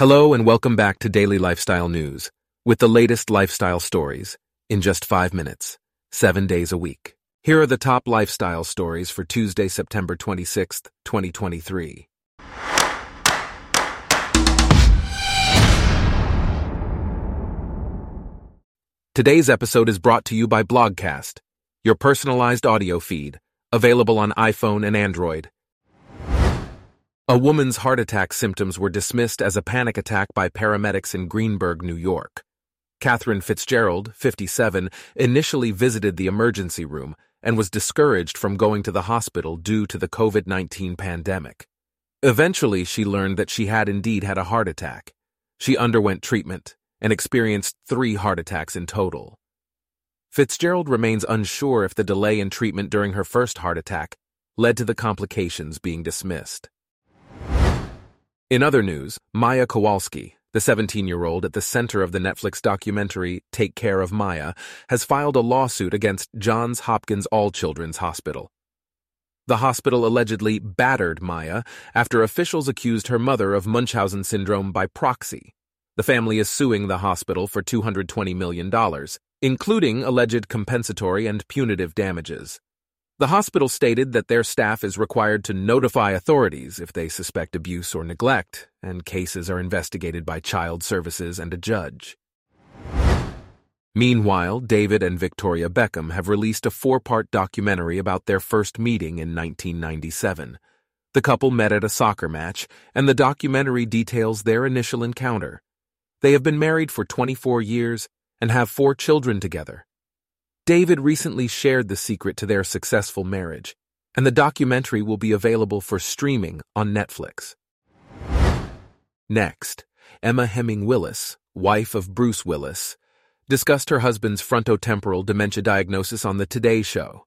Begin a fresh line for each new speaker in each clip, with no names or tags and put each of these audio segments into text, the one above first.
Hello and welcome back to Daily Lifestyle News with the latest lifestyle stories in just five minutes, seven days a week. Here are the top lifestyle stories for Tuesday, September 26th, 2023. Today's episode is brought to you by Blogcast, your personalized audio feed, available on iPhone and Android. A woman's heart attack symptoms were dismissed as a panic attack by paramedics in Greenberg, New York. Catherine Fitzgerald, 57, initially visited the emergency room and was discouraged from going to the hospital due to the COVID 19 pandemic. Eventually, she learned that she had indeed had a heart attack. She underwent treatment and experienced three heart attacks in total. Fitzgerald remains unsure if the delay in treatment during her first heart attack led to the complications being dismissed. In other news, Maya Kowalski, the 17 year old at the center of the Netflix documentary Take Care of Maya, has filed a lawsuit against Johns Hopkins All Children's Hospital. The hospital allegedly battered Maya after officials accused her mother of Munchausen syndrome by proxy. The family is suing the hospital for $220 million, including alleged compensatory and punitive damages. The hospital stated that their staff is required to notify authorities if they suspect abuse or neglect, and cases are investigated by child services and a judge. Meanwhile, David and Victoria Beckham have released a four part documentary about their first meeting in 1997. The couple met at a soccer match, and the documentary details their initial encounter. They have been married for 24 years and have four children together. David recently shared the secret to their successful marriage, and the documentary will be available for streaming on Netflix. Next, Emma Heming Willis, wife of Bruce Willis, discussed her husband's frontotemporal dementia diagnosis on The Today Show.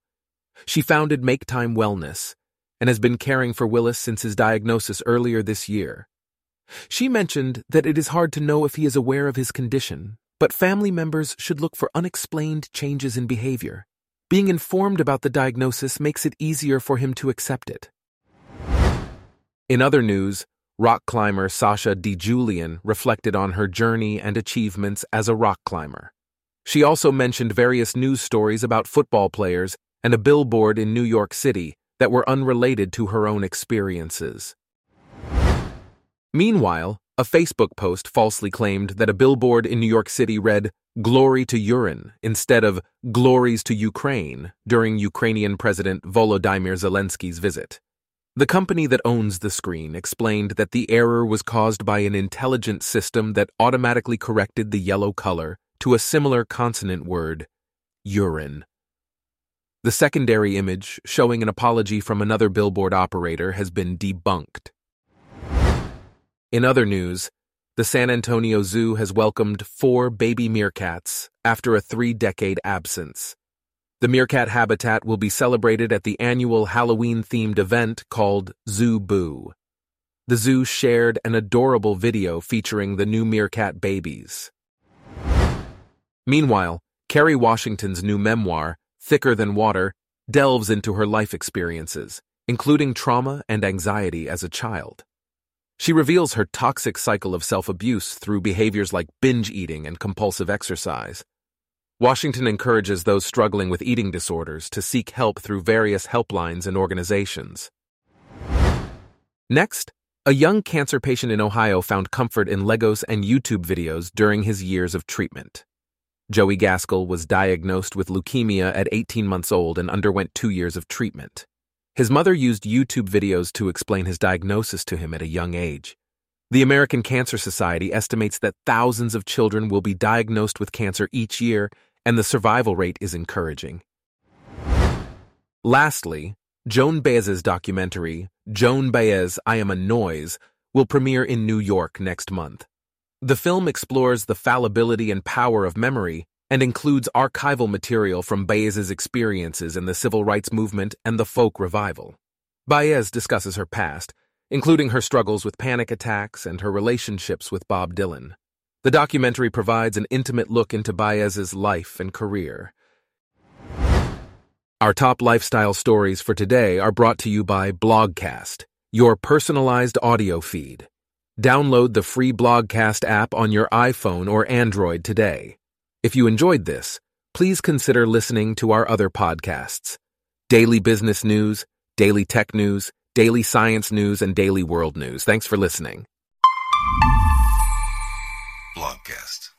She founded Make Time Wellness and has been caring for Willis since his diagnosis earlier this year. She mentioned that it is hard to know if he is aware of his condition but family members should look for unexplained changes in behavior. Being informed about the diagnosis makes it easier for him to accept it. In other news, rock climber Sasha DiGiulian reflected on her journey and achievements as a rock climber. She also mentioned various news stories about football players and a billboard in New York City that were unrelated to her own experiences. Meanwhile, a Facebook post falsely claimed that a billboard in New York City read, Glory to urine, instead of Glories to Ukraine, during Ukrainian President Volodymyr Zelensky's visit. The company that owns the screen explained that the error was caused by an intelligent system that automatically corrected the yellow color to a similar consonant word, urine. The secondary image, showing an apology from another billboard operator, has been debunked. In other news, the San Antonio Zoo has welcomed four baby meerkats after a three decade absence. The meerkat habitat will be celebrated at the annual Halloween themed event called Zoo Boo. The zoo shared an adorable video featuring the new meerkat babies. Meanwhile, Kerry Washington's new memoir, Thicker Than Water, delves into her life experiences, including trauma and anxiety as a child. She reveals her toxic cycle of self abuse through behaviors like binge eating and compulsive exercise. Washington encourages those struggling with eating disorders to seek help through various helplines and organizations. Next, a young cancer patient in Ohio found comfort in Legos and YouTube videos during his years of treatment. Joey Gaskell was diagnosed with leukemia at 18 months old and underwent two years of treatment. His mother used YouTube videos to explain his diagnosis to him at a young age. The American Cancer Society estimates that thousands of children will be diagnosed with cancer each year, and the survival rate is encouraging. Lastly, Joan Baez's documentary, Joan Baez, I Am a Noise, will premiere in New York next month. The film explores the fallibility and power of memory and includes archival material from Baez's experiences in the civil rights movement and the folk revival. Baez discusses her past, including her struggles with panic attacks and her relationships with Bob Dylan. The documentary provides an intimate look into Baez's life and career. Our top lifestyle stories for today are brought to you by Blogcast, your personalized audio feed. Download the free Blogcast app on your iPhone or Android today. If you enjoyed this, please consider listening to our other podcasts Daily Business News, Daily Tech News, Daily Science News, and Daily World News. Thanks for listening.
Blogcast.